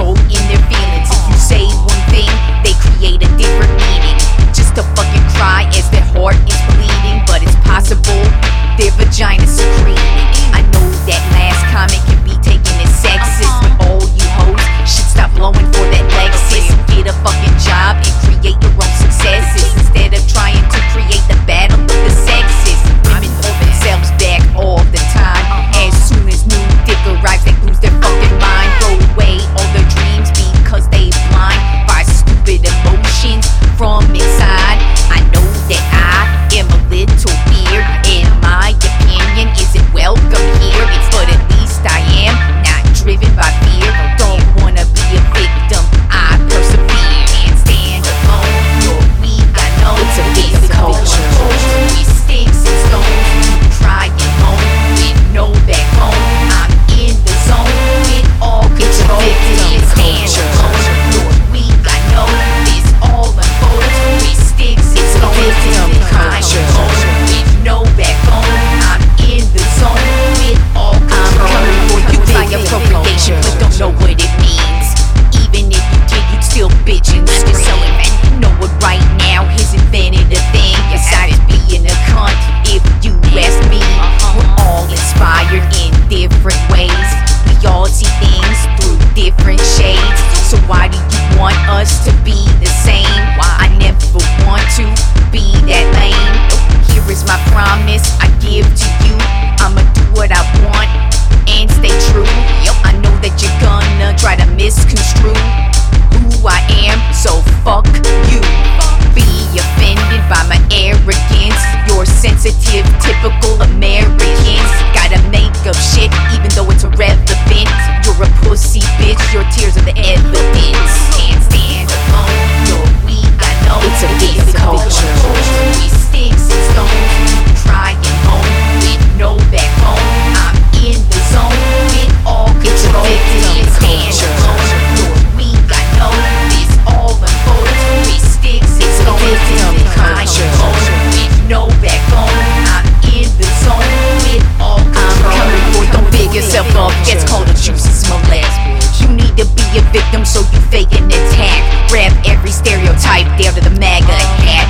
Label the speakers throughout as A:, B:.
A: soul in their feelings. If you say one thing, they create a different meaning. Just a fucking cry as their heart is bleeding, but it's possible their vagina's secure. promise I give to you. I'ma do what I want and stay true. Yo, I know that you're gonna try to misconstrue who I am, so fuck you. Be offended by my arrogance, You're sensitive, typical American. Type down to the MAGA hat.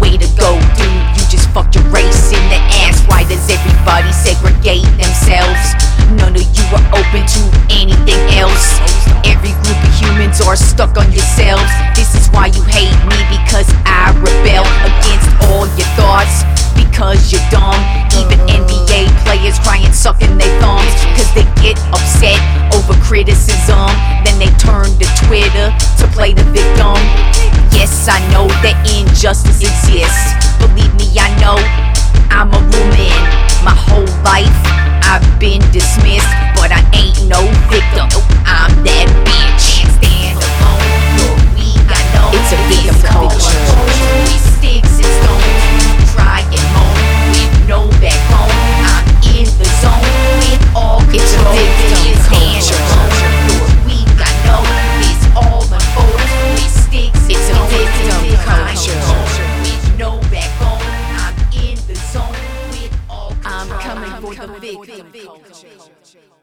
A: Way to go, dude, you just fucked your race in the ass. Why does everybody segregate themselves? None of you are open to anything else. Every group of humans are stuck on yourselves. This is why you hate me, because I rebel against all your thoughts. Because you're dumb. Even NBA players crying, sucking their thumbs. Cause they get upset over criticism. Then they turn to Twitter to play the victim. I know that injustice exists. Believe me, I know I'm a woman. My whole life I've been dismissed, Big, big, convict. convict.